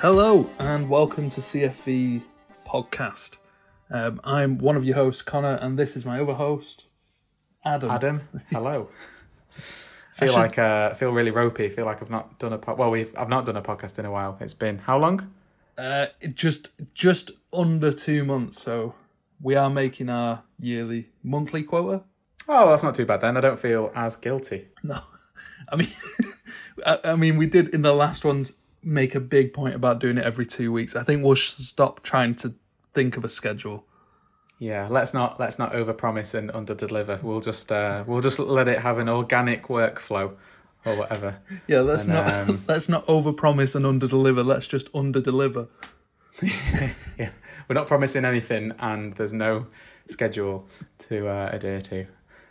Hello and welcome to CFV podcast. Um, I'm one of your hosts, Connor, and this is my other host, Adam. Adam, hello. feel should- like uh, feel really ropey. Feel like I've not done a po- well. We've I've not done a podcast in a while. It's been how long? Uh, just just under two months, so we are making our yearly monthly quota. Oh, that's not too bad then. I don't feel as guilty. No, I mean, I, I mean, we did in the last ones make a big point about doing it every two weeks. I think we'll stop trying to think of a schedule. Yeah, let's not let's not overpromise and underdeliver. We'll just uh, we'll just let it have an organic workflow or whatever. Yeah, let's And, not um, let's not overpromise and underdeliver. Let's just underdeliver. yeah, we're not promising anything, and there's no schedule to uh, adhere to.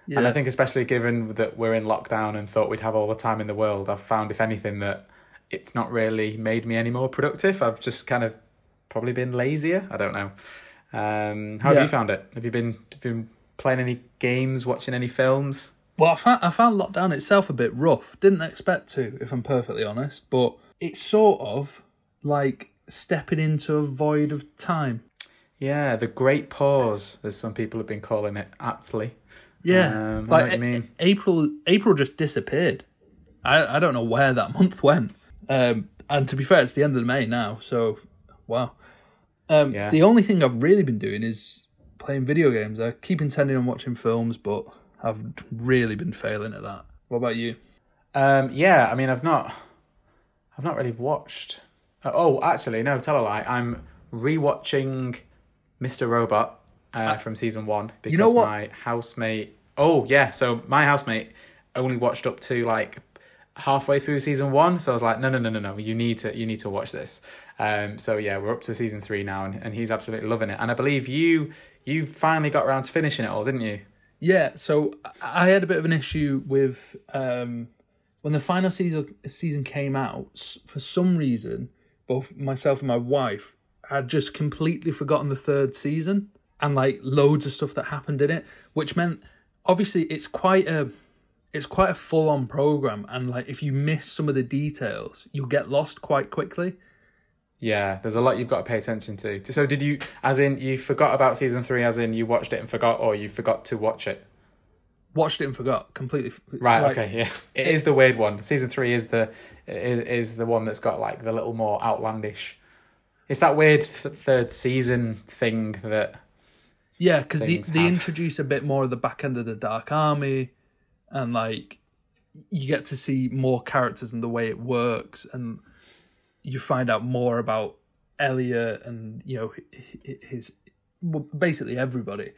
Yeah. And I think, especially given that we're in lockdown and thought we'd have all the time in the world, I've found, if anything, that it's not really made me any more productive. I've just kind of probably been lazier. I don't know. Um, how Yeah. have you found it? Have you been have you been playing any games, watching any films? Well, I found, I found lockdown itself a bit rough. Didn't expect to, if I'm perfectly honest. But it's sort of like stepping into a void of time. Yeah, the great pause, as some people have been calling it, aptly. Yeah, Um, I like you mean. April. April just disappeared. I I don't know where that month went. Um, and to be fair, it's the end of May now. So, wow. Um, Yeah. The only thing I've really been doing is playing video games. I keep intending on watching films, but I've really been failing at that. What about you? Um, yeah, I mean, I've not, I've not really watched. Uh, oh, actually, no, tell a lie. I'm rewatching Mr. Robot uh, from season one because know what? my housemate. Oh, yeah. So my housemate only watched up to like halfway through season one. So I was like, no, no, no, no, no. You need to, you need to watch this. Um, so yeah, we're up to season three now, and, and he's absolutely loving it. And I believe you, you finally got around to finishing it all, didn't you? Yeah, so I had a bit of an issue with um, when the final season season came out. For some reason, both myself and my wife had just completely forgotten the third season and like loads of stuff that happened in it, which meant obviously it's quite a it's quite a full on program, and like if you miss some of the details, you'll get lost quite quickly. Yeah, there's a lot you've got to pay attention to. So did you, as in, you forgot about season three, as in you watched it and forgot, or you forgot to watch it? Watched it and forgot completely. Right. like, okay. Yeah. It is the weird one. Season three is the is, is the one that's got like the little more outlandish. It's that weird th- third season thing that. Yeah, because they, they have. introduce a bit more of the back end of the Dark Army, and like you get to see more characters and the way it works, and you find out more about Elliot and you know hi- hi- his well, basically everybody.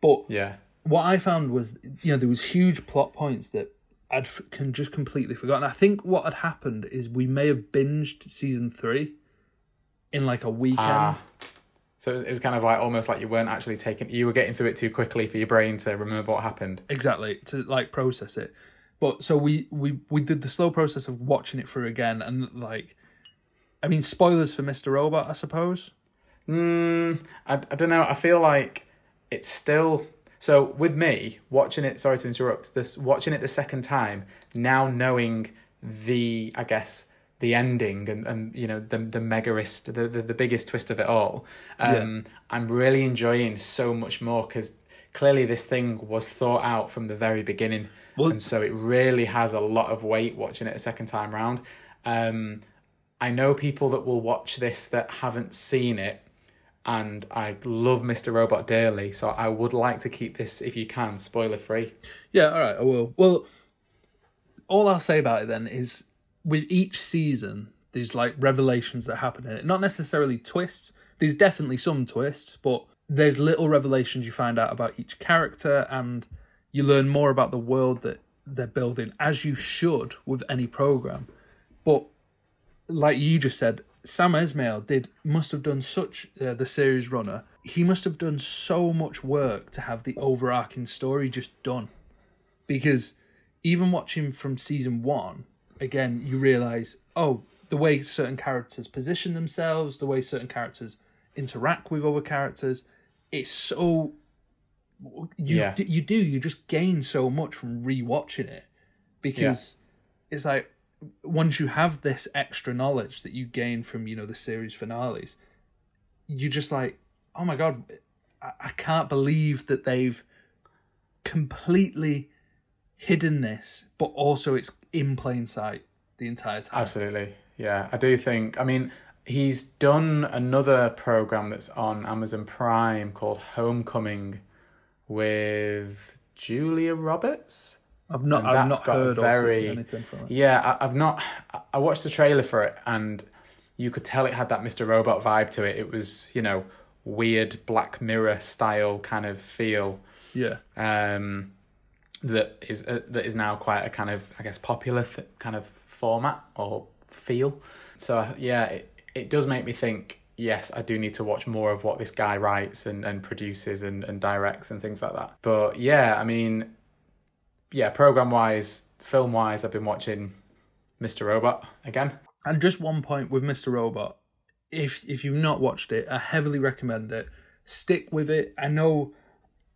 But Yeah. what I found was you know there was huge plot points that I'd f- can just completely forgotten. I think what had happened is we may have binged season three in like a weekend. Ah. So it was, it was kind of like almost like you weren't actually taking. You were getting through it too quickly for your brain to remember what happened. exactly to like process it but so we we we did the slow process of watching it through again and like i mean spoilers for mr robot i suppose Mm, I, I don't know. I feel like it's still so with me watching it. Sorry to interrupt. This watching it the second time now, knowing the I guess the ending and, and you know the the megarist the, the the biggest twist of it all. Um, I'm really enjoying so much more because clearly this thing was thought out from the very beginning, Well- and so it really has a lot of weight watching it a second time round. Um, I know people that will watch this that haven't seen it and I love Mr. Robot dearly, so I would like to keep this, if you can, spoiler free. yeah all right i will well all i'll say about it then is with each season there's like revelations that happen in it. Not necessarily twists. There's definitely some twists but there's little revelations you find out about each character and you learn more about the world that they're building as you should with any program. But like you just said, Sam Esmail did must have done such uh, the series runner. He must have done so much work to have the overarching story just done, because even watching from season one, again you realize oh the way certain characters position themselves, the way certain characters interact with other characters, it's so you Yeah. you do you just gain so much from rewatching it because it's like once you have this extra knowledge that you gain from you know the series finales, you just like, oh my god, I, I can't believe that they've completely hidden this, but also it's in plain sight the entire time. Absolutely. Yeah, I do think. I mean, he's done another program that's on Amazon Prime called Homecoming with Julia Roberts. I've not, And I've not heard very- anything from it. Yeah, I, I've not. I watched the trailer for it, and you could tell it had that Mr. Robot vibe to it. It was, you know, weird Black Mirror style kind of feel. Yeah, um, that is uh, that is now quite a kind of I guess popular th- kind of format or feel. So uh, yeah, it it does make me think. Yes, I do need to watch more of what this guy writes and, and produces and, and directs and things like that. But yeah, I mean, yeah, program wise, film wise, I've been watching Mr. Robot again. and just one point with Mr. Robot. If if you've not watched it, I heavily recommend it. Stick with it. I know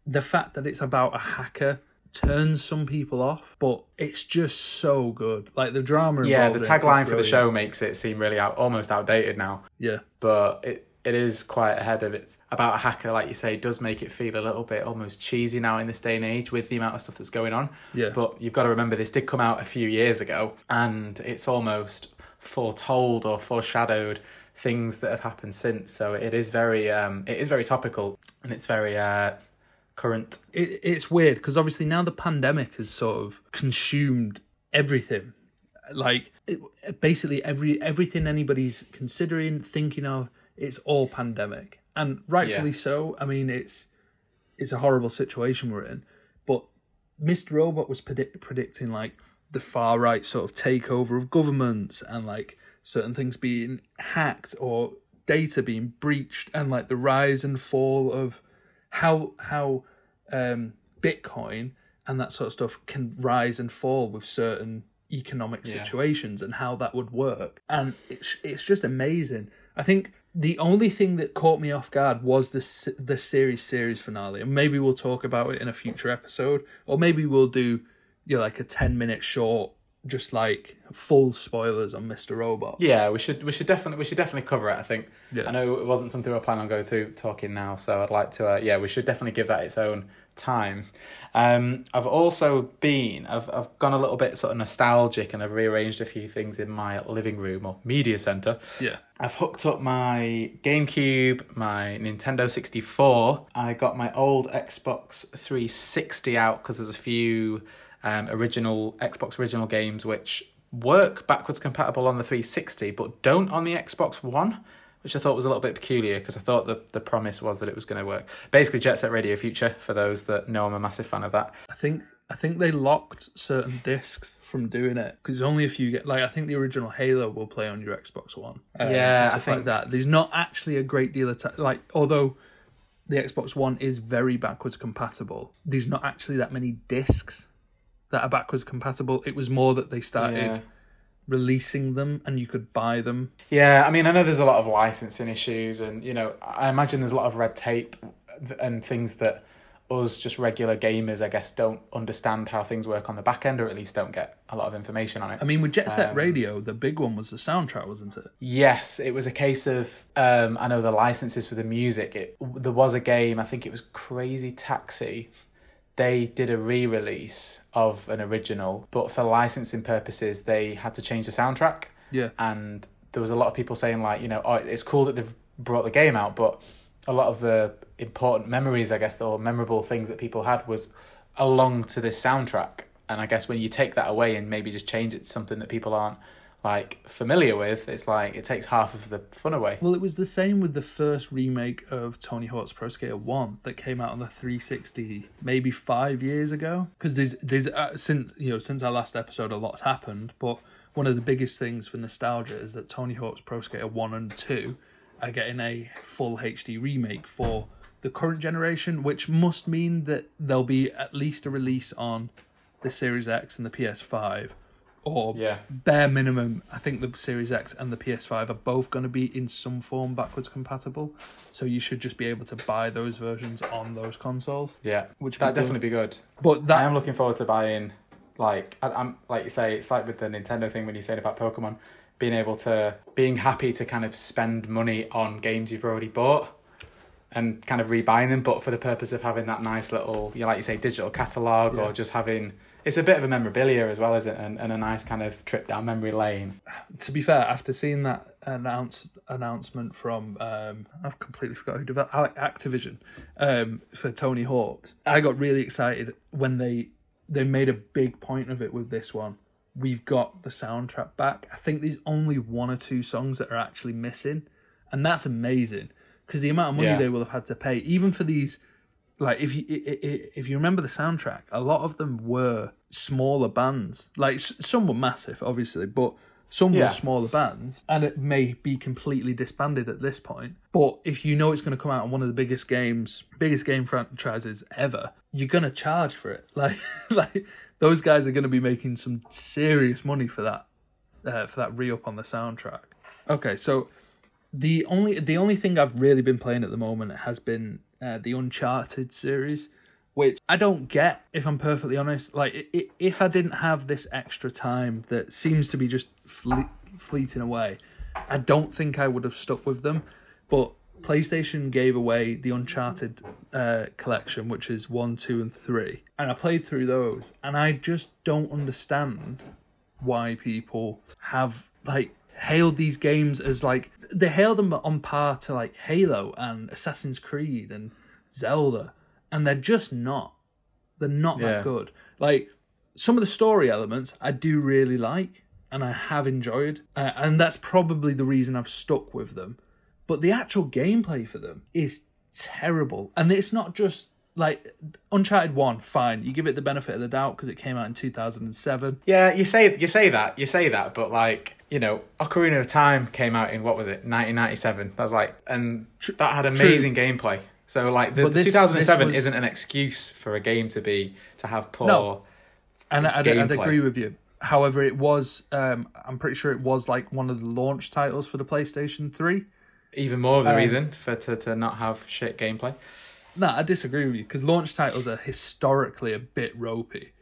the fact that it's about a hacker turns some people off, but it's just so good. Like the drama. Yeah, the involved in it is tagline for the show makes it seem really out, almost outdated now. Yeah, but it it is quite ahead of it. About a hacker, like you say, does make it feel a little bit almost cheesy now in this day and age with the amount of stuff that's going on. yeah, But you've got to remember this did come out a few years ago, and it's almost foretold or foreshadowed things that have happened since. So it is very um it is very topical and it's very uh current. it, it's weird because obviously now the pandemic has sort of consumed everything. Like it, basically every everything anybody's considering thinking of it's all pandemic. And rightfully Yeah. so. I mean it's it's a horrible situation we're in. But mr. Robot was predict, predicting like the far right sort of takeover of governments and like certain things being hacked or data being breached and like the rise and fall of how how um, Bitcoin and that sort of stuff can rise and fall with certain economic Yeah. situations and how that would work. And it's it's just amazing. I think the only thing that caught me off guard was the the series series finale, and maybe we'll talk about it in a future episode, or maybe we'll do you know, like a ten minute short, just like full spoilers on Mister Robot. Yeah, we should we should definitely we should definitely cover it. I think. Yeah. I know it wasn't something we we're planning on going through talking now, so I'd like to. Uh, yeah, we should definitely give that its own time. Um, I've also been I've I've gone a little bit sort of nostalgic, and I've rearranged a few things in my living room or media center. Yeah, I've hooked up my GameCube, my Nintendo 64. I got my old Xbox 360 out because there's a few um, original Xbox original games which work backwards compatible on the 360 but don't on the Xbox One, which I thought was a little bit peculiar because I thought the, the promise was that it was going to work. Basically, Jet Set Radio Future, for those that know I'm a massive fan of that. I think I think they locked certain discs from doing it because only if you get like I think the original Halo will play on your Xbox One. Um, Yeah, I stuff like think- that. There's not actually a great deal of ti like although the Xbox One is very backwards compatible. There's not actually that many discs that are backwards compatible. It was more that they started Yeah. releasing them and you could buy them. Yeah, I mean, I know there's a lot of licensing issues, and you know, I imagine there's a lot of red tape and things that us just regular gamers, I guess, don't understand how things work on the back end, or at least don't get a lot of information on it. I mean, with Jet Set Um, Radio, the big one was the soundtrack, wasn't it? Yes, it was a case of um, I know the licenses for the music. It there was a game, I think it was Crazy Taxi. They did a re-release of an original, but for licensing purposes, they had to change the soundtrack. Yeah. and there was a lot of people saying like you know oh it's cool that they've brought the game out but a lot of the important memories i guess or memorable things that people had was along to this soundtrack and i guess when you take that away and maybe just change it to something that people aren't like familiar with it's like it takes half of the fun away Well, it was the same with the first remake of Tony Hawk's Pro Skater One that came out on the 360 maybe five years ago. Because there's there's uh, since you know since our last episode, a lot's happened. But one of the biggest things for nostalgia is that Tony Hawk's Pro Skater One and Two are getting a full HD remake for the current generation, which must mean that there'll be at least a release on the Series X and the PS5. Or yeah bare minimum, I think the Series X and the PS5 are both going to be in some form backwards compatible. So you should just be able to buy those versions on those consoles. yeah Which that'd be definitely be good But that... i am looking forward to buying like I, I'm like you say, it's like with the Nintendo thing when you're saying about Pokemon, being able to being happy to kind of spend money on games you've already bought and kind of rebuying them, but for the purpose of having that nice little, you know, like you say, digital catalog Yeah. or just having. It's a bit of a memorabilia as well, isn't it? And, and a nice kind of trip down memory lane. to be fair, after seeing that announce announcement from um, I've completely forgot who developed Activision um, for Tony Hawk's, I got really excited when they they made a big point of it with this one. We've got the soundtrack back. I think there's only one or two songs that are actually missing, and that's amazing because the amount of money Yeah. they will have had to pay, even for these. Like if you if you remember the soundtrack, a lot of them were smaller bands. Like some were massive, obviously, but some Yeah. were smaller bands, and it may be completely disbanded at this point. But if you know it's going to come out on one of the biggest games, biggest game franchises ever, you're going to charge for it. Like, like those guys are going to be making some serious money for that, uh, for that re up on the soundtrack. Okay, so the only the only thing I've really been playing at the moment has been uh, the Uncharted series, which I don't get. If I'm perfectly honest, like if I didn't have this extra time that seems to be just fle- fleeting away, I don't think I would have stuck with them. But PlayStation gave away the Uncharted uh, collection, which is one, two, and three, and I played through those, and I just don't understand why people have like hailed these games as like they hailed them on par to like Halo and Assassin's Creed and Zelda, and they're just not. They're not Yeah. that good. Like some of the story elements, I do really like, and I have enjoyed, uh, and that's probably the reason I've stuck with them. But the actual gameplay for them is terrible, and it's not just like Uncharted One. Fine, you give it the benefit of the doubt because it came out in two thousand and seven. Yeah, you say you say that you say that, but like you know, Ocarina of Time came out in what was it, 1997? That's like, and that had amazing gameplay. So like, the this- 2007 this was- isn't an excuse for a game to be to have poor. No. And I'd, I'd agree with you. However, it was, um, I'm pretty sure it was like one of the launch titles for the PlayStation 3. Even more of the Um, reason for to, to not have shit gameplay. No, I disagree with you because launch titles are historically a bit ropey.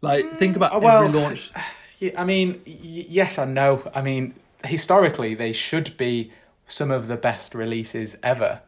Like, think about Oh, well, every launch. Yeah, I mean, y- yes and no. I mean, historically, they should be some of the best releases ever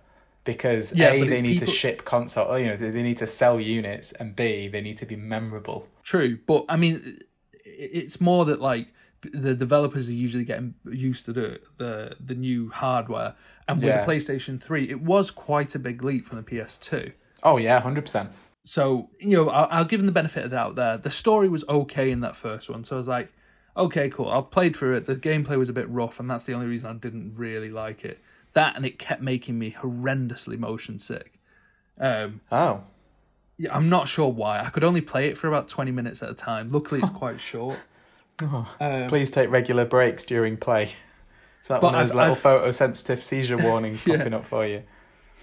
because Yeah, a they need to ship console. You know, they, they need to sell units, and b they need to be memorable. True, but I mean, it's more that like the developers are usually getting used to the the, the new hardware, and with Yeah. the PlayStation 3, it was quite a big leap from the PS2. Oh yeah, hundred percent. So you know, I'll, I'll give them the benefit of the doubt there. The story was okay in that first one, so I was like, okay, cool. I played through it. The gameplay was a bit rough, and that's the only reason I didn't really like it. That and it kept making me horrendously motion sick. Um, Oh, yeah, I'm not sure why. I could only play it for about 20 minutes at a time. Luckily, it's quite short. Um, please take regular breaks during play. Is that one of those I've- little I've- photosensitive seizure warnings Yeah. popping up for you?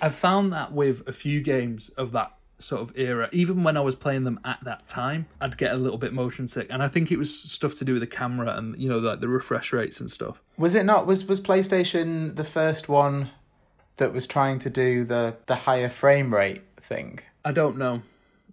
I've found that with a few games of that sort of era, even when I was playing them at that time, I'd get a little bit motion sick, and I think it was stuff to do with the camera and you know like the refresh rates and stuff. Was it not? Was was PlayStation the first one that was trying to do the the higher frame rate thing? I don't know.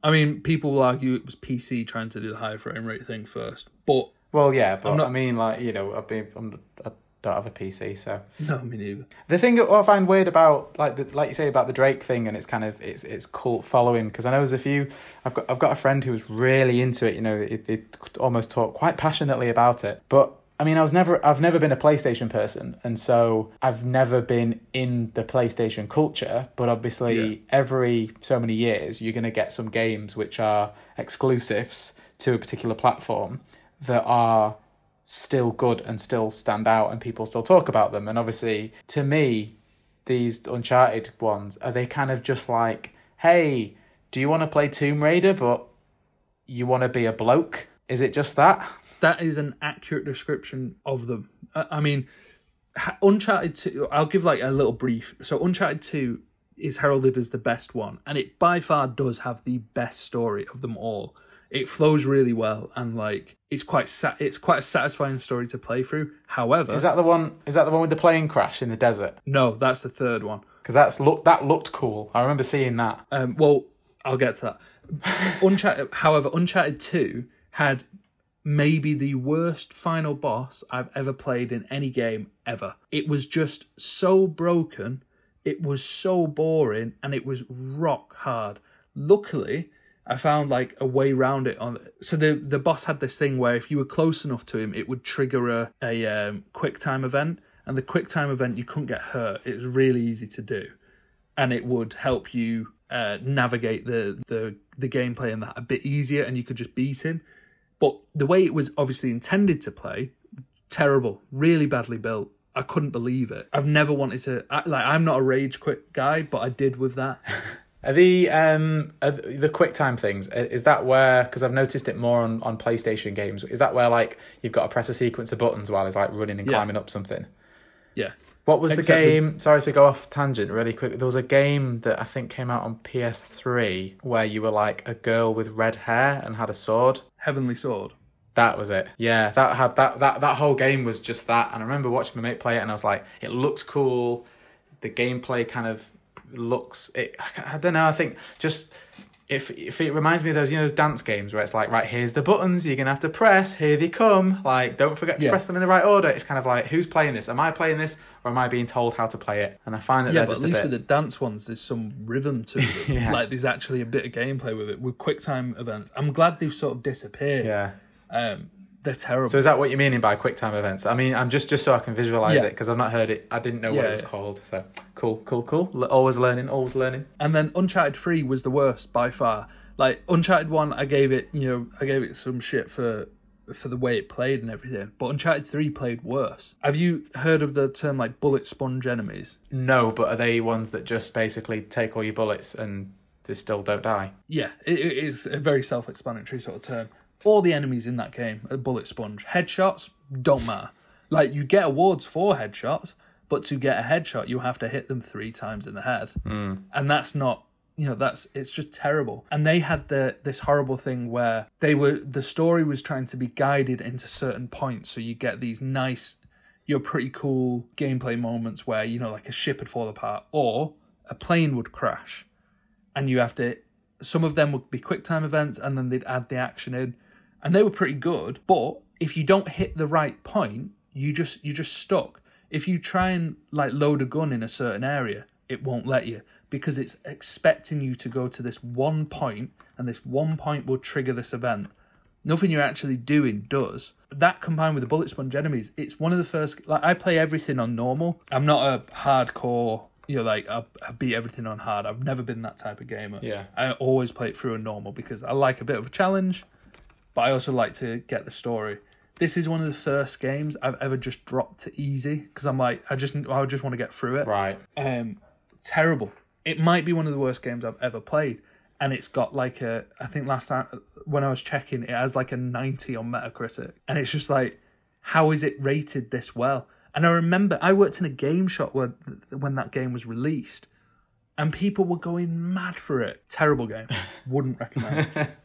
I mean, people will argue it was PC trying to do the higher frame rate thing first, but Well, yeah, but I'm not- I mean, like you know, I've been, I'm, I don't have a PC, so no, me neither. the thing that I find weird about like the, like you say about the Drake thing, and it's kind of it's it's cult following because I know there's a few. I've got I've got a friend who was really into it. You know, they, it almost talk quite passionately about it, but. I mean, I was never, I've never been a PlayStation person, and so I've never been in the PlayStation culture. But obviously, Yeah. every so many years, you're going to get some games which are exclusives to a particular platform that are still good and still stand out and people still talk about them and obviously to me these uncharted ones are they kind of just like hey do you want to play tomb raider but you want to be a bloke is it just that That is an accurate description of them. I, mean, Uncharted 2, I'll give like a little brief. So, Uncharted 2 is heralded as the best one, and it by far does have the best story of them all. It flows really well, and like it's quite sa- it's quite a satisfying story to play through. However, is that the one is that the one with the plane crash in the desert no, that's the third one. because that's look that looked cool i remember seeing that Um, well, I'll get to that. Uncharted, however, Uncharted Two had maybe the worst final boss I've ever played in any game ever. It was just so broken, it was so boring, and it was rock hard. Luckily, I found like a way around it on so the the boss had this thing where if you were close enough to him it would trigger a, a um, quick time event and the quick time event you couldn't get hurt. It was really easy to do and it would help you uh, navigate the, the the gameplay and that a bit easier and you could just beat him. But the way it was obviously intended to play terrible really badly built. I couldn't believe it. I've never wanted to I, like I'm not a rage quit guy but I did with that Are the um are the QuickTime things is that where because I've noticed it more on on PlayStation games is that where like you've got to press a sequence of buttons while it's like running and Yeah. climbing up something. yeah What was the game? Sorry to go off tangent really quick. There was a game that I think came out on PS3 where you were like a girl with red hair and had a sword. Heavenly Sword That was it. Yeah, that had that that that whole game was just that. And I remember watching my mate play it, and I was like, it looks cool. The gameplay kind of looks. It. I don't know. I think just. If, if it reminds me of those you know those dance games where it's like right here's the buttons you're gonna have to press here they come like don't forget to Yeah. press them in the right order it's kind of like who's playing this am I playing this or am I being told how to play it and I find that yeah, but at least bit with the dance ones, there's some rhythm to them. Yeah. Like there's actually a bit of gameplay with it. With quick time events, I'm glad they've sort of disappeared. yeah Um, they're terrible. so is that what you're meaning by quick time events I mean I'm just just so I can visualize Yeah. it because I've not heard it I didn't know what it was yeah. called so cool cool cool always learning always learning and then Uncharted Three was the worst by far. Like Uncharted One, I gave it, you know, I gave it some shit for for the way it played and everything. But Uncharted Three played worse. Have you heard of the term like bullet sponge enemies? No, but are they ones that just basically take all your bullets and they still don't die? Yeah, it, it is a very self-explanatory sort of term. All the enemies in that game are bullet sponge. Headshots don't matter. Like you get awards for headshots, but to get a headshot, you have to hit them three times in the head, mm. and that's not. You know that's it's just terrible. And they had the this horrible thing where they were the story was trying to be guided into certain points, so you get these nice, your pretty cool gameplay moments where you know like a ship would fall apart or a plane would crash, and you have to some of them would be quick time events and then they'd add the action in and they were pretty good but if you don't hit the right point you just you're just stuck. If you try and like load a gun in a certain area it won't let you because it's expecting you to go to this one point and this one point will trigger this event. Nothing you're actually doing does. That combined with the bullet sponge enemies it's one of the first like i play everything on normal. I'm not a hardcore you know like I, I beat everything on hard. I've never been that type of gamer. Yeah. i always play it through a normal because i like a bit of a challenge but i also like to get the story this is one of the first games i've ever just dropped to easy because i'm like i just i just want to get through it Right. um, terrible. It might be one of the worst games I've ever played, and it's got like a. I think last time when I was checking, it has like a ninety on Metacritic, and it's just like, how is it rated this well? And I remember I worked in a game shop when when that game was released, and people were going mad for it. Terrible game. Wouldn't recommend.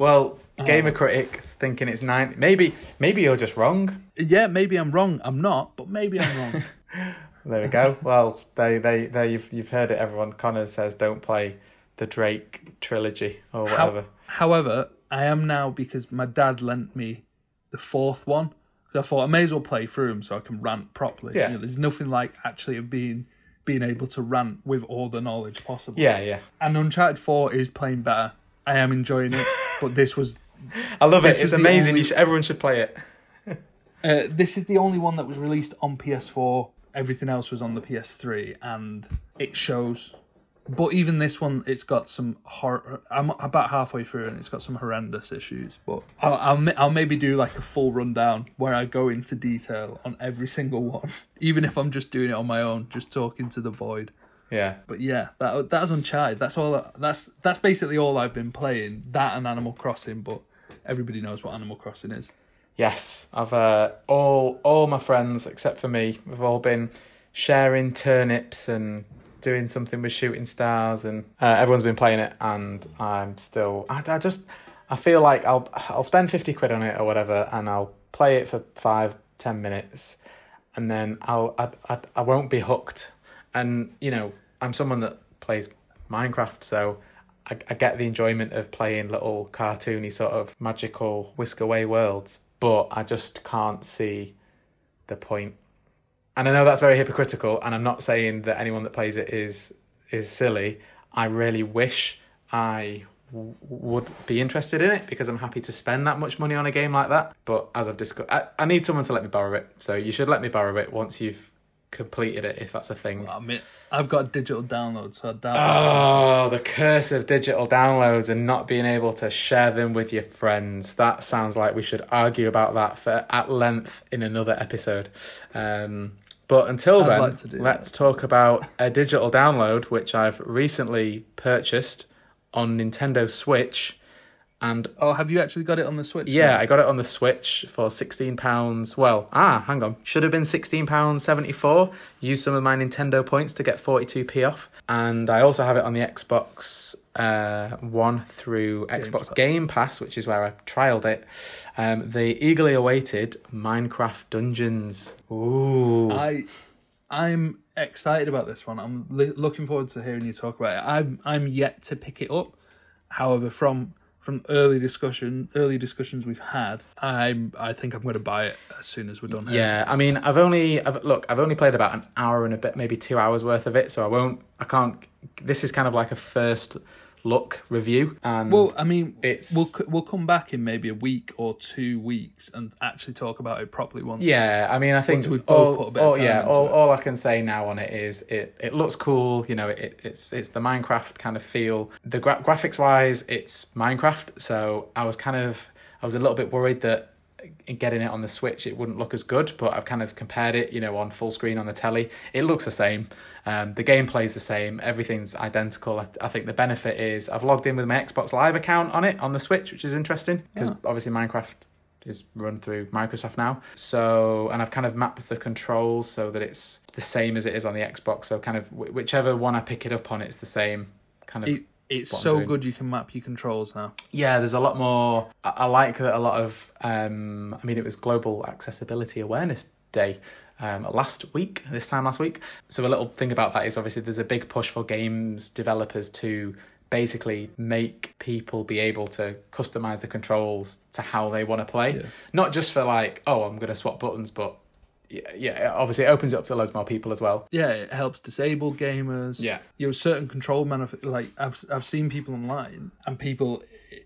Well, Uh, gamer critics thinking it's nine. Maybe, maybe you're just wrong. yeah, maybe I'm wrong. I'm not, but maybe I'm wrong. There we go. well, they, they, they. You've, you've heard it. Everyone. Connor says don't play the Drake trilogy or whatever. How, however, I am now because my dad lent me the fourth one. I thought I may as well play through them so I can rant properly. Yeah. You know, there's nothing like actually being being able to rant with all the knowledge possible. yeah, yeah. And Uncharted Four is playing better. I am enjoying it, but this was I love it. It's amazing. only- You should, everyone should play it. uh, this is the only one that was released on PS4. Everything else was on the PS3, and it shows. But even this one, it's got some horror. I'm about halfway through, and it's got some horrendous issues. But I'll, I'll I'll maybe do like a full rundown where I go into detail on every single one, even if I'm just doing it on my own, just talking to the void. Yeah. But yeah, that that's Uncharted. That's all. That's that's basically all I've been playing. That and Animal Crossing, but everybody knows what Animal Crossing is. Yes, I've uh, all all my friends except for me. We've all been sharing turnips and doing something with shooting stars, and uh, everyone's been playing it. And I'm still. I, I just. I feel like I'll I'll spend fifty quid on it or whatever, and I'll play it for five ten minutes, and then I'll I I, I won't be hooked. And you know, I'm someone that plays Minecraft, so I, I get the enjoyment of playing little cartoony sort of magical whisk away worlds, but I just can't see the point. And I know that's very hypocritical, and I'm not saying that anyone that plays it is is silly. I really wish I would be interested in it because I'm happy to spend that much money on a game like that. But as I've discussed, I, I need someone to let me borrow it. So you should let me borrow it once you've completed it, if that's a thing. I mean, I've got a digital downloads, so I doubt. Oh, the curse of digital downloads and not being able to share them with your friends. That sounds like we should argue about that for at length in another episode. Um, but until then, like let's talk about a digital download which I've recently purchased on Nintendo Switch. And oh, have you actually got it on the Switch? yeah? I got it on the Switch for sixteen pounds. Well, ah, hang on, should have been sixteen pounds seventy four. Used some of my Nintendo points to get forty two p off, and I also have it on the Xbox uh, One through Xbox Pass. Game Pass, which is where I trialed it. Um, the eagerly awaited Minecraft Dungeons. Ooh, I, I'm excited about this one. I'm li- looking forward to hearing you talk about it. I'm I'm yet to pick it up. However, from from early discussion, early discussions we've had, I'm I think I'm going to buy it as soon as we're done. here. Yeah, I mean, I've only I've, look, I've only played about an hour and a bit, maybe two hours worth of it, so I won't, I can't. This is kind of like a first look review, and Well, I mean, It's- we'll we'll come back in maybe a week or two weeks and actually talk about it properly once. yeah, I mean, I think we've both all, put a bit of all- time yeah, all, it. all I can say now on it is it it looks cool. You know, it, it's it's the Minecraft kind of feel. The gra- graphics wise, it's Minecraft. So I was kind of I was a little bit worried that getting it on the Switch, it wouldn't look as good, but I've kind of compared it, you know, on full screen on the telly. It looks the same. Um, the gameplay's the same. Everything's identical. I, I think the benefit is I've logged in with my Xbox Live account on it on the Switch, which is interesting because obviously Minecraft is run through Microsoft now. So, and I've kind of mapped the controls so that it's the same as it is on the Xbox. So, kind of wh- whichever one I pick it up on, it's the same kind of. It, it's so doing. good you can map your controls now. Yeah, there's a lot more. I, I like that a lot of. Um, I mean, it was Global Accessibility Awareness Day um, last week, this time last week. So, a little thing about that is obviously there's a big push for games developers to basically make people be able to customize the controls to how they want to play. Yeah. Not just for like, oh, I'm going to swap buttons, but yeah, yeah, obviously it opens it up to loads more people as well. Yeah, it helps disabled gamers. Yeah. you know, certain control manuf- like I've I've seen people online and people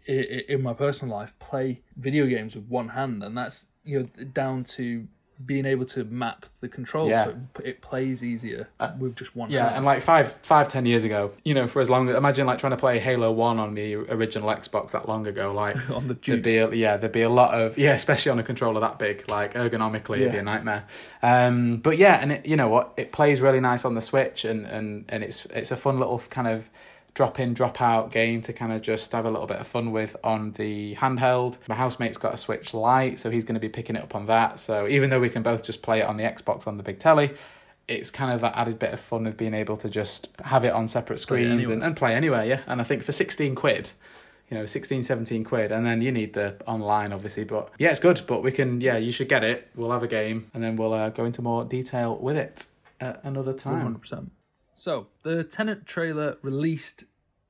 i- i- in my personal life play video games with one hand, and that's you know down to being able to map the controls Yeah. so it, it plays easier with just one Yeah, hand. and like five, five, ten years ago, you know, for as long imagine like trying to play Halo One on the original Xbox that long ago, like on the there'd be a, yeah, there'd be a lot of yeah, especially on a controller that big, like ergonomically, it'd be a nightmare. Um, but yeah, and it, you know what, it plays really nice on the Switch, and and and it's it's a fun little kind of drop in, drop out game to kind of just have a little bit of fun with on the handheld. My housemate's got a Switch Lite, so he's going to be picking it up on that. So even though we can both just play it on the Xbox on the big telly, it's kind of that added bit of fun of being able to just have it on separate screens and, and play anywhere, yeah. And I think for 16 quid, you know, 16, 17 quid, and then you need the online, obviously. But yeah, it's good. But we can, yeah, you should get it. We'll have a game, and then we'll uh, go into more detail with it at another time. hundred percent. So the Tenet trailer released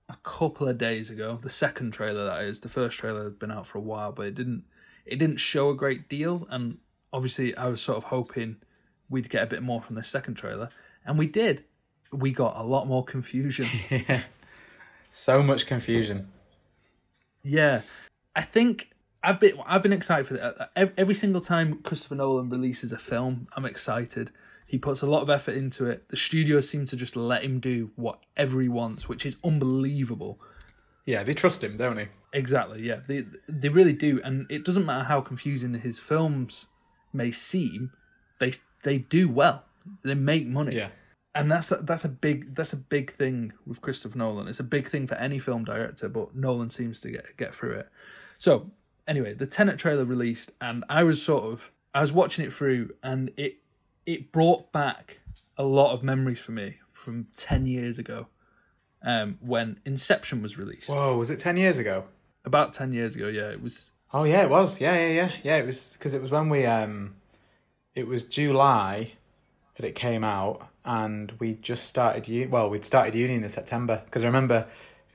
a couple of days ago. The second trailer, that is. The first trailer had been out for a while, but it didn't. It didn't show a great deal, and obviously, I was sort of hoping we'd get a bit more from the second trailer, and we did. We got a lot more confusion. So much confusion. Yeah, I think I've been I've been excited for that. Every, every single time Christopher Nolan releases a film, I'm excited. He puts a lot of effort into it. The studio seem to just let him do whatever he wants, which is unbelievable. Yeah, they trust him, don't they? Exactly, yeah, they they really do, and it doesn't matter how confusing his films may seem, they they do well. They make money Yeah. and that's a, that's a big that's a big thing with Christopher Nolan. It's a big thing for any film director, but Nolan seems to get get through it. So anyway, the Tenet trailer released, and I was sort of I was watching it through, and it it brought back a lot of memories for me from ten years ago, um, when Inception was released. Whoa, was it 10 years ago? About ten years ago, yeah, it was. Oh yeah, it was. Yeah, yeah, yeah, yeah. It was because it was when we um, it was July that it came out, and we just started. U- well, we'd started uni in September because I remember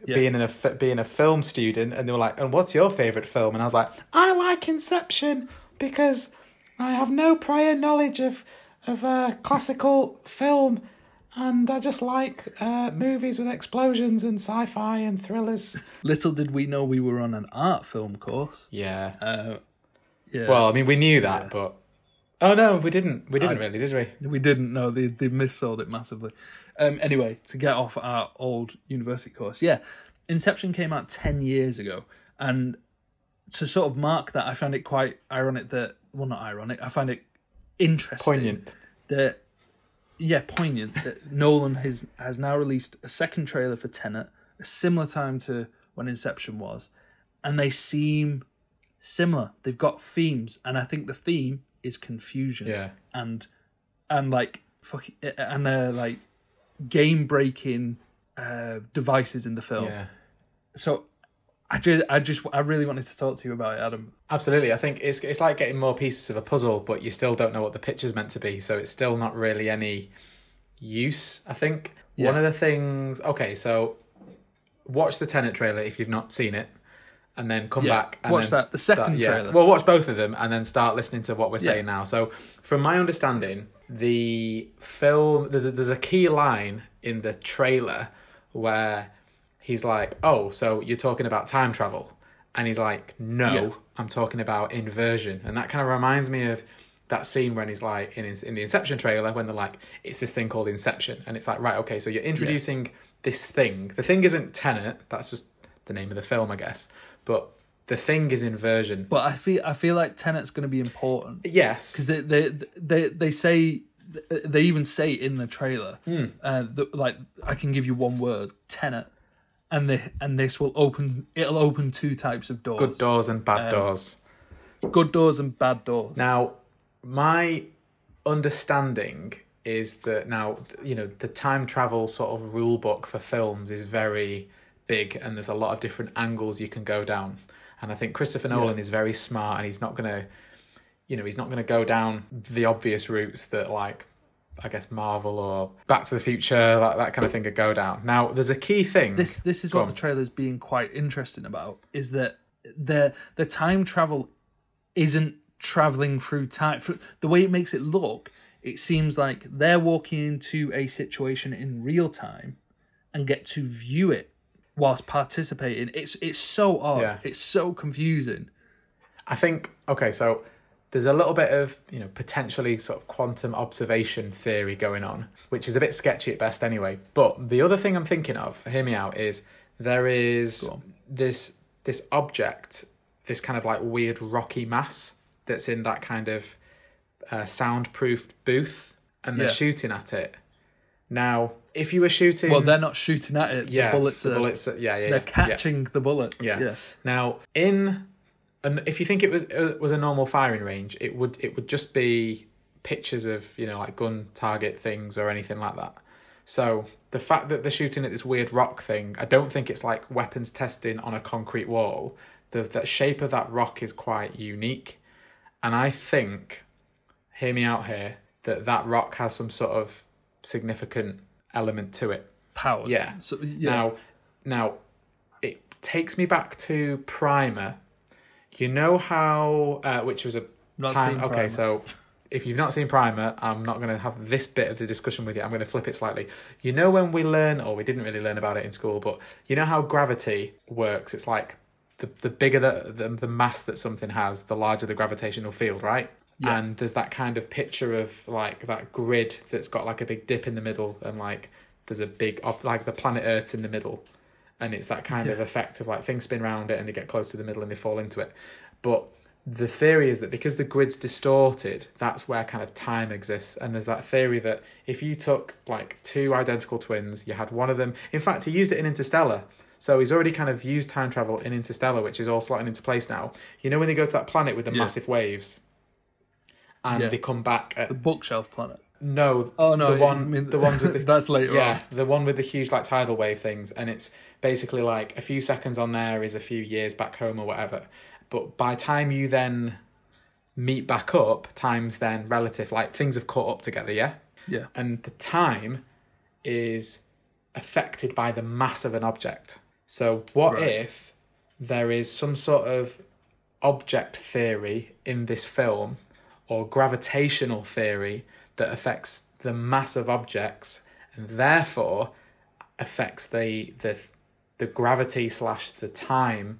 Yeah. being in a being a film student, and they were like, "And what's your favorite film?" And I was like, "I like Inception because I have no prior knowledge of of uh, classical film." And I just like uh, movies with explosions and sci-fi and thrillers. Little did we know we were on an art film course. Yeah. Uh, yeah. Well, I mean, we knew that, Yeah. but oh no, we didn't. We didn't I- really, did we? We didn't know they they missold it massively. Um, anyway, to get off our old university course, yeah, Inception came out ten years ago, and to sort of mark that, I found it quite ironic that well, not ironic. I find it interesting Poignant. that yeah, poignant that Nolan has has now released a second trailer for Tenet, a similar time to when Inception was, and they seem similar. They've got themes, and I think the theme is confusion Yeah. and and like fuck and uh, like game breaking uh, devices in the film. Yeah. So I just I just I really wanted to talk to you about it, Adam. Absolutely. I think it's it's like getting more pieces of a puzzle, but you still don't know what the picture's meant to be, so it's still not really any use, I think. Yeah. One of the things okay, so watch the Tenet trailer if you've not seen it. And then come Yeah, back and watch then that, the second start- yeah. trailer. Well, watch both of them and then start listening to what we're saying now. So, from my understanding, the film th- th- there's a key line in the trailer where he's like, "Oh, so you're talking about time travel?" And he's like, "No, Yeah. I'm talking about inversion." And that kind of reminds me of that scene when he's like in in the Inception trailer when they're like, "It's this thing called Inception," and it's like, right, okay, so you're introducing this thing. The thing isn't Tenet. That's just the name of the film, I guess. But the thing is inversion. But I feel I feel like Tenet's going to be important Yes, because they, they they they say they even say in the trailer Hmm. uh, that like I can give you one word Tenet, and the and this will open it'll open two types of doors good doors and bad Um, doors. good doors and bad doors. Now, my understanding is that now you know the time travel sort of rule book for films is very big, and there's a lot of different angles you can go down. And I think Christopher Nolan is very smart, and he's not gonna, you know, he's not gonna go down the obvious routes that like. I guess Marvel or Back to the Future, that, that kind of thing could go down. Now, there's a key thing. this this is Go what on. the trailer's being quite interesting about is that the the time travel isn't traveling through time the way it makes it look it seems like they're walking into a situation in real time and get to view it whilst participating it's it's so odd Yeah. it's so confusing I think okay, so there's a little bit of you know potentially sort of quantum observation theory going on, which is a bit sketchy at best anyway. But the other thing I'm thinking of, hear me out, is there is this this object, this kind of like weird rocky mass that's in that kind of uh, soundproof booth, and they're Yeah. shooting at it. Now, if you were shooting, well they're not shooting at it yeah, the bullets the are bullets, are- yeah, yeah, they're yeah, yeah. catching the bullets Yeah. yeah Now, in and if you think it was it was a normal firing range, it would it would just be pictures of you know like gun target things or anything like that. So the fact that they're shooting at this weird rock thing, I don't think it's like weapons testing on a concrete wall. The the shape of that rock is quite unique, and I think, hear me out here, that that rock has some sort of significant element to it. powers Yeah. so yeah Now, now, it takes me back to Primer. You know how, uh, which was a Not time. Okay, so if you've not seen Primer, I'm not going to have this bit of the discussion with you. I'm going to flip it slightly. You know when we learn, or we didn't really learn about it in school, but you know how gravity works. It's like the the bigger the the, the mass that something has, the larger the gravitational field, right? Yeah. And there's that kind of picture of like that grid that's got like a big dip in the middle, and like there's a big like the planet Earth in the middle, and it's that kind of effect of like things spin around it and they get close to the middle and they fall into it. But the theory is that because the grid's distorted, that's where kind of time exists. And there's that theory that if you took like two identical twins, you had one of them. In fact, he used it in Interstellar. So he's already kind of used time travel in Interstellar, which is all slotting into place now. You know when they go to that planet with the Yeah. massive waves, and Yeah. they come back at the bookshelf planet no, oh no the one, mean- the ones with the that's later yeah, on the one with the huge like tidal wave things, and it's basically like a few seconds on there is a few years back home or whatever. But by time you then meet back up, time's then relative. Like things have caught up together, yeah. yeah And the time is affected by the mass of an object. So what Right. if there is some sort of object theory in this film or gravitational theory that affects the mass of objects and therefore affects the the the gravity slash the time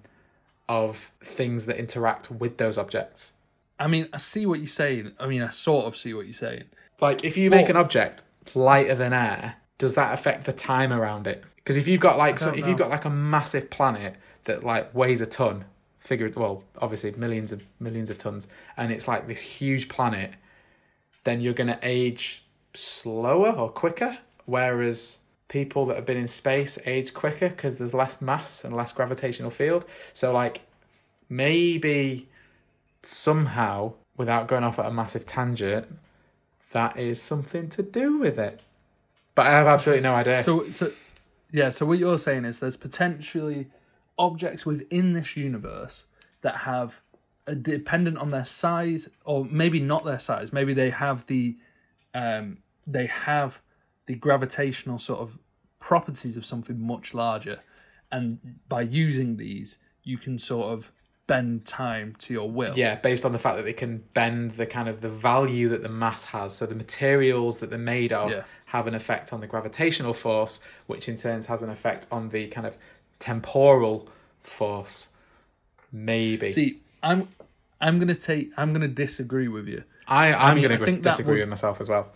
of things that interact with those objects. I mean, I see what you're saying. I mean, I sort of see what you're saying. Like if you make Well- an object lighter than air, does that affect the time around it? Because if you've got like so, if you've got like a massive planet that like weighs a ton, figure well, obviously millions of millions of tons, and it's like this huge planet, then you're gonna age slower or quicker. Whereas people that have been in space age quicker because there's less mass and less gravitational field. So like maybe somehow, without going off at a massive tangent, that is something to do with it. But I have absolutely no idea. So, so yeah. So what you're saying is there's potentially objects within this universe that have, dependent on their size, or maybe not their size. Maybe they have the, um, they have the gravitational sort of properties of something much larger, and by using these, you can sort of bend time to your will. yeah, based on the fact that they can bend the kind of the value that the mass has. So the materials that they're made of Yeah. have an effect on the gravitational force, which in turn has an effect on the kind of temporal force. Maybe. See, I'm, I'm gonna take, I'm gonna disagree with you. I, I'm mean, gonna think that disagree would- with myself as well.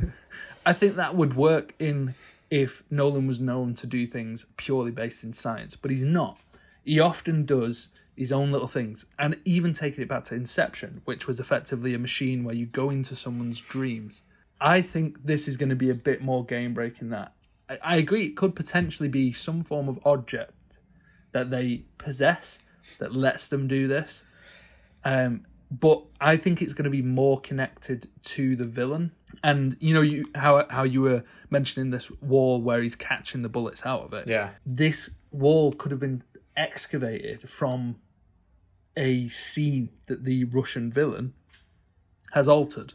I think that would work in if Nolan was known to do things purely based in science, but he's not. He often does his own little things, and even taking it back to Inception, which was effectively a machine where you go into someone's dreams. I think this is going to be a bit more game breaking. That I, I agree, it could potentially be some form of object that they possess that lets them do this. Um, but I think it's going to be more connected to the villain. And you know, you how how you were mentioning this wall where he's catching the bullets out of it. Yeah. This wall could have been excavated from a scene that the Russian villain has altered,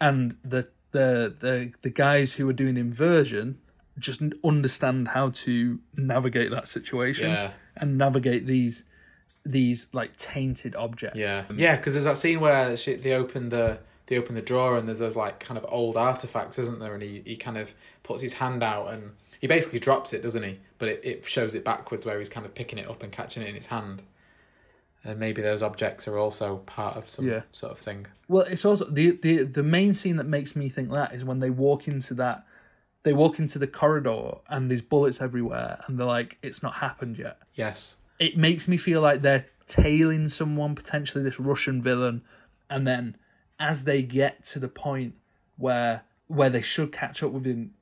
and the the the the guys who are doing inversion just understand how to navigate that situation Yeah. And navigate these these like tainted objects. Yeah, um, yeah, because there's that scene where she, they open the they open the drawer and there's those like kind of old artifacts, isn't there? And he, he kind of puts his hand out and he basically drops it, doesn't he? But it, it shows it backwards where he's kind of picking it up and catching it in his hand. And maybe those objects are also part of some Yeah. sort of thing. Well, it's also the the the main scene that makes me think that is when they walk into that they walk into the corridor and there's bullets everywhere and they're like it's not happened yet. Yes. It makes me feel like they're tailing someone potentially this Russian villain and then as they get to the point where where they should catch up with him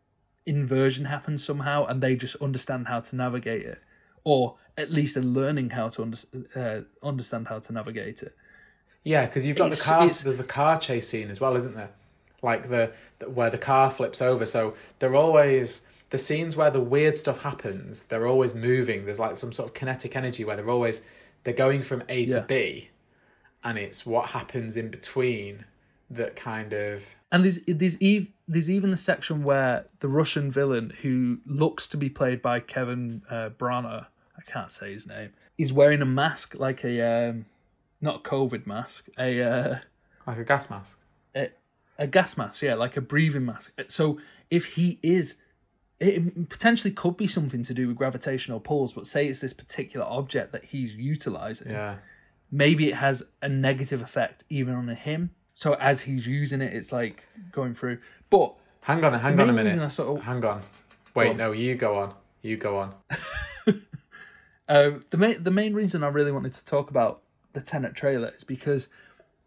inversion happens somehow and they just understand how to navigate it or at least are learning how to under, uh, understand how to navigate it. Yeah, because you've got It's- the car. There's a car chase scene as well, isn't there? Like the, the where the car flips over. So they're always the scenes where the weird stuff happens. They're always moving. There's like some sort of kinetic energy where they're always they're going from A to B, and it's what happens in between that kind of And there's there's ev- there's even the section where the Russian villain, who looks to be played by Kevin uh, Branagh, I can't say his name, is wearing a mask like a um, not a COVID mask, a uh, like a gas mask. A gas mask, yeah, like a breathing mask. So if he is, it potentially could be something to do with gravitational pulls. But say it's this particular object that he's utilizing, Yeah. maybe it has a negative effect even on him. So as he's using it, it's like going through. But Hang on, hang on a main reason I minute. sort of Hang on. Wait, on. no, you go on. You go on. Um, the main the main reason I really wanted to talk about the Tenet trailer is because,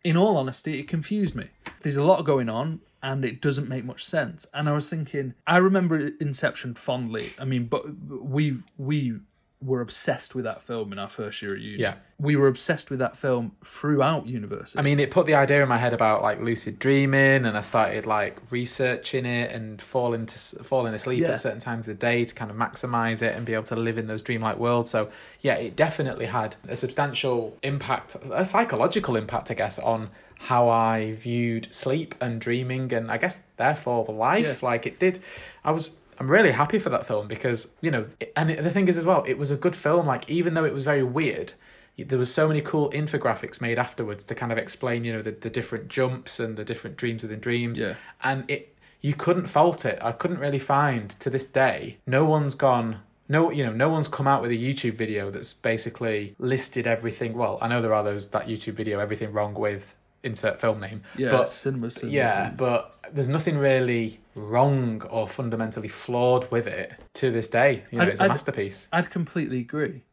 in all honesty, it confused me. There's a lot going on, and it doesn't make much sense. And I was thinking, I remember Inception fondly. I mean, but we we were obsessed with that film in our first year at uni. Yeah. we were obsessed with that film throughout university. I mean, it put the idea in my head about like lucid dreaming, and I started like researching it and falling to falling asleep Yeah. at certain times of the day to kind of maximize it and be able to live in those dreamlike worlds. So yeah, it definitely had a substantial impact, a psychological impact, I guess, on how I viewed sleep and dreaming, and I guess therefore life. Like it did, I was I'm really happy for that film because you know, and the thing is as well, it was a good film. Like even though it was very weird, there was so many cool infographics made afterwards to kind of explain you know the, the different jumps and the different dreams within dreams. Yeah. and it you couldn't fault it. I couldn't really find to this day. No one's gone. No, you know, no one's come out with a YouTube video that's basically listed everything. Well, I know there are those that YouTube video, everything wrong with insert film name. Yeah, but cinema, cinema, yeah, cinema. but there's nothing really wrong or fundamentally flawed with it to this day. You know, I'd- it's a I'd- masterpiece. I'd completely agree.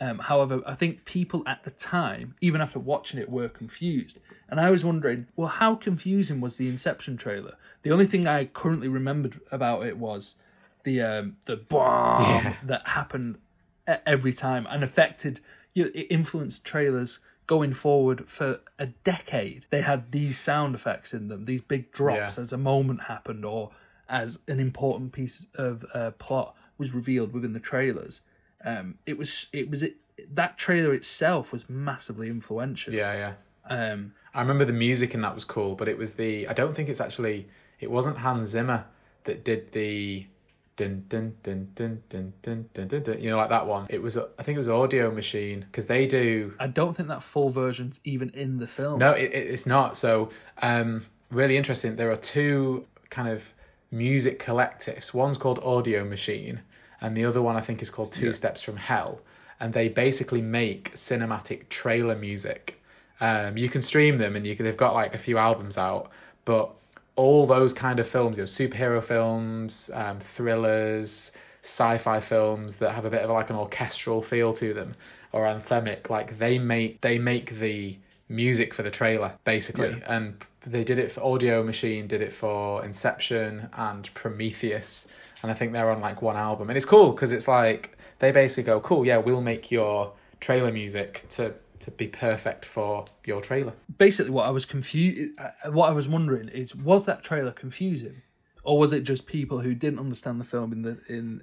Um, however, I think people at the time, even after watching it, were confused. And I was wondering, well, how confusing was the Inception trailer? The only thing I currently remembered about it was the um, the bomb Yeah. that happened every time and affected, you know, it influenced trailers going forward for a decade. They had these sound effects in them, these big drops Yeah. as a moment happened or as an important piece of uh, plot was revealed within the trailers. Um, it was it was it that trailer itself was massively influential. Yeah, yeah. Um, I remember the music in that was cool, but it was the I don't think it's actually it wasn't Hans Zimmer that did the dun dun dun dun dun dun dun dun, dun you know like that one. It was I think it was Audio Machine because they do I don't think that full version's even in the film. no it, it- it's not. So um really interesting. There are two kind of music collectives. One's called Audio Machine, and the other one I think is called Two Yeah. Steps from Hell. And they basically make cinematic trailer music. Um, you can stream them, and you can, they've got like a few albums out. But all those kind of films, you know, superhero films, um, thrillers, sci-fi films that have a bit of like an orchestral feel to them or anthemic, like they make they make the music for the trailer basically. Yeah. and they did it for audio machine did it for inception and prometheus. And i think they're on like one album. And it's cool because it's like they basically go cool yeah we'll make your trailer music to to be perfect for your trailer Basically, what I was confused, what I was wondering is, was that trailer confusing, or was it just people who didn't understand the film in the in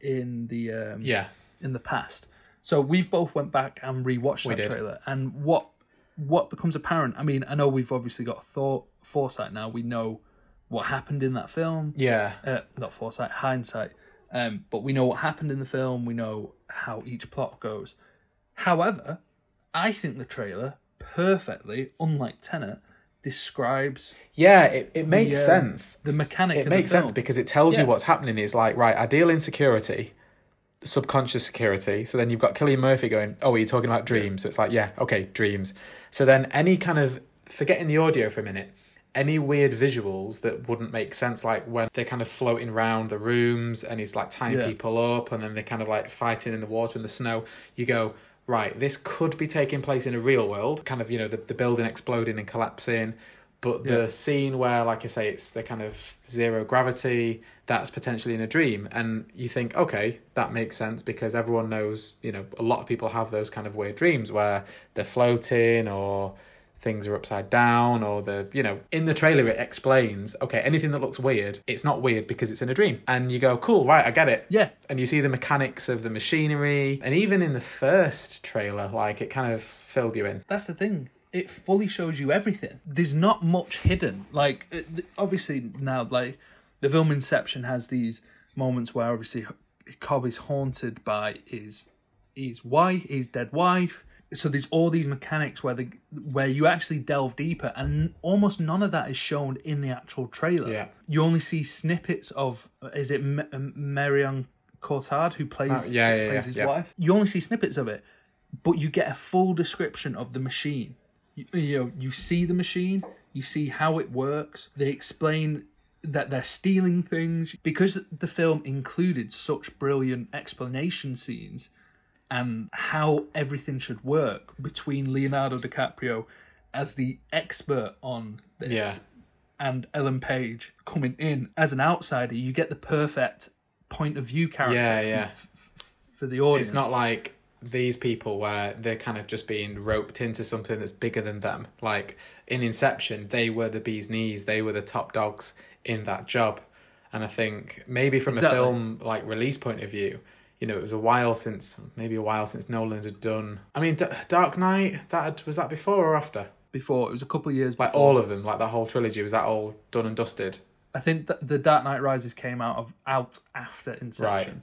in the um, yeah in the past. So we've both went back and rewatched We that did. trailer, and what what becomes apparent. I mean, I know we've obviously got thought foresight now. We know what happened in that film. yeah Uh, not foresight, hindsight. Um, but we know what happened in the film. We know how each plot goes. However, I think the trailer perfectly, unlike Tenet, describes yeah it, it makes the, um, sense the mechanic. it makes sense because it tells Yeah. you what's happening it's like right ideal insecurity subconscious security so then you've got Cillian Murphy going oh are you talking about dreams so it's like yeah okay dreams so then any kind of forgetting the audio for a minute any weird visuals that wouldn't make sense like when they're kind of floating around the rooms and he's like tying Yeah. people up and then they're kind of like fighting in the water and the snow you go right this could be taking place in a real world kind of you know the, the building exploding and collapsing but the Yeah. scene where like i say it's the kind of zero gravity that's potentially in a dream and you think okay that makes sense because everyone knows you know a lot of people have those kind of weird dreams where they're floating or things are upside down or the you know in the trailer it explains okay anything that looks weird it's not weird because it's in a dream and you go cool right i get it Yeah, and you see the mechanics of the machinery and even in the first trailer like it kind of filled you in that's the thing. It fully shows you everything. There's not much hidden. Like uh, obviously now, like the film Inception has these moments where obviously Cobb is haunted by his his wife, his dead wife. So there's all these mechanics where the where you actually delve deeper, and almost none of that is shown in the actual trailer. Yeah. You only see snippets of is it M- Marion Cotillard who plays Oh, yeah, yeah, plays his wife. You only see snippets of it, but you get a full description of the machine. You, you know, you see the machine, you see how it works. They explain that they're stealing things because the film included such brilliant explanation scenes and how everything should work between Leonardo DiCaprio as the expert on this Yeah. and Ellen Page coming in as an outsider. You get the perfect point of view character Yeah, for- yeah. f- f- for the audience. It's not like these people where they're kind of just being roped into something that's bigger than them. Like in Inception, they were the bee's knees, they were the top dogs in that job. And I think maybe from Exactly. a film like release point of view, you know, it was a while since maybe a while since Nolan had done. I mean, D- Dark Knight. That had, was that before or after? before. It was a couple of years before. Like all of them, like that whole trilogy. Was that all done and dusted? I think that the Dark Knight Rises came out of out after Inception,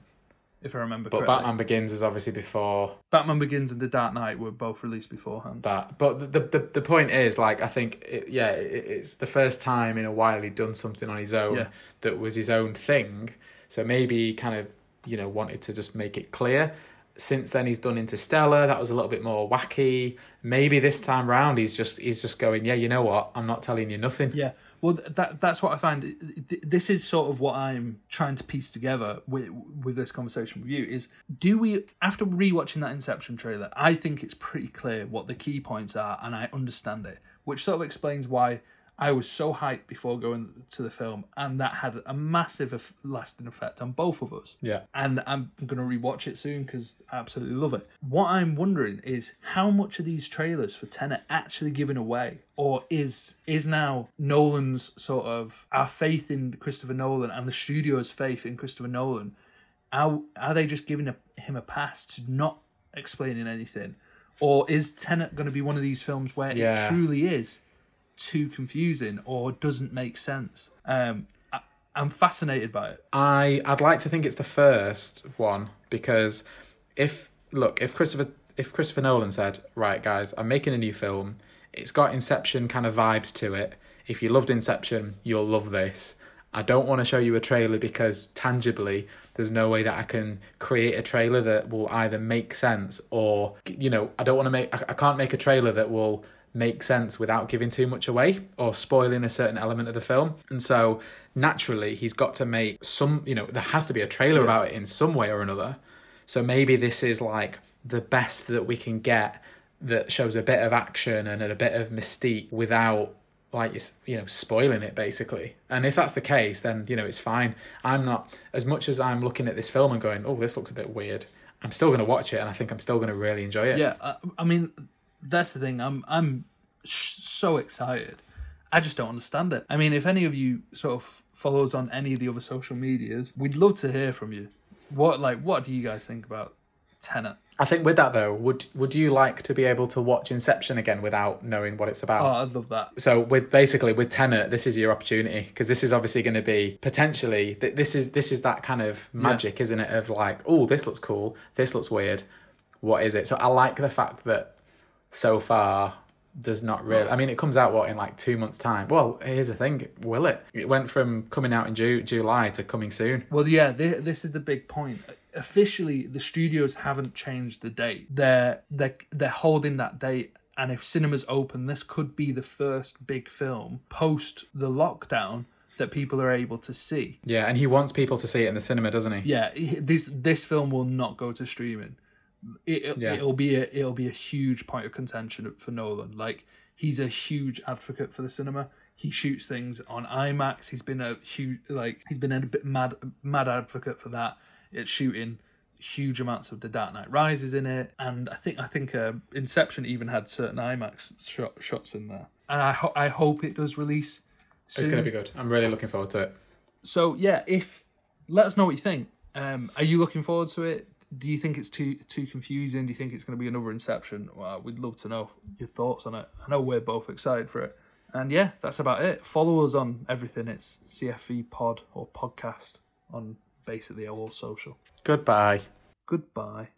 if I remember But correctly. Batman Begins was obviously before Batman Begins and The Dark Knight were both released beforehand. that. But the the, the point is, like, I think, it, yeah, it, it's the first time in a while he'd done something on his own Yeah. that was his own thing. So maybe kind of, you know, wanted to just make it clear. Since then, he's done Interstellar. That was a little bit more wacky. Maybe this time round, he's just he's just going, yeah, you know what? I'm not telling you nothing. Yeah, well, that that's what I find. This is sort of what I'm trying to piece together with with this conversation with you. Is do we after rewatching that Inception trailer? I think it's pretty clear what the key points are, and I understand it, which sort of explains why I was so hyped before going to the film, and that had a massive lasting effect on both of us Yeah. and I'm going to rewatch it soon because I absolutely love it. What I'm wondering is how much of these trailers for Tenet actually given away, or is is now Nolan's sort of our faith in Christopher Nolan and the studio's faith in Christopher Nolan? Are are they just giving a, him a pass to not explaining anything, or is Tenet going to be one of these films where Yeah. it truly is too confusing or doesn't make sense? Um, I, I'm fascinated by it. I I'd like to think it's the first one because if look if Christopher if Christopher Nolan said right guys I'm making a new film it's got Inception kind of vibes to it if you loved Inception you'll love this I don't want to show you a trailer because tangibly there's no way that I can create a trailer that will either make sense or you know I don't want to make I, I can't make a trailer that will make sense without giving too much away or spoiling a certain element of the film. And so naturally he's got to make some you know, there has to be a trailer about it in some way or another. So maybe this is like the best that we can get that shows a bit of action and a bit of mystique without like you know spoiling it basically and if that's the case then you know it's fine i'm not as much as i'm looking at this film and going oh this looks a bit weird i'm still going to watch it and i think i'm still going to really enjoy it Yeah, I, I mean, that's the thing. I'm I'm sh- so excited. I just don't understand it. I mean, if any of you sort of follow us on any of the other social medias, we'd love to hear from you. What like what do you guys think about Tenet? I think with that though, would would you like to be able to watch Inception again without knowing what it's about? Oh, I'd love that. so with basically with Tenet, this is your opportunity because this is obviously going to be potentially th- this is this is that kind of magic, isn't it? Of like, oh, this looks cool, this looks weird. What is it? So I like the fact that so far does not really. I mean, it comes out what in like two months' time. Well, here's the thing: will it? It went from coming out in Ju- July to coming soon. Well, yeah, this, this is the big point. Officially, the studios haven't changed the date. They're they're they're holding that date, and if cinemas open, this could be the first big film post the lockdown that people are able to see. Yeah, and he wants people to see it in the cinema, doesn't he? Yeah, this this film will not go to streaming. It, Yeah. It'll be a it'll be a huge point of contention for Nolan. Like he's a huge advocate for the cinema. He shoots things on IMAX. He's been a huge like he's been a bit mad mad advocate for that. It's shooting huge amounts of The Dark Knight Rises in it, and I think I think uh, Inception even had certain IMAX shot, shots in there. And I ho- I hope it does release. Soon. It's going to be good. I'm really looking forward to it. So yeah, if let us know what you think. Um, are you looking forward to it? Do you think it's too too confusing? Do you think it's going to be another Inception? Well, we'd love to know your thoughts on it. I know we're both excited for it. And yeah, that's about it. Follow us on everything. It's CFV Pod or podcast on basically all social. Goodbye. Goodbye.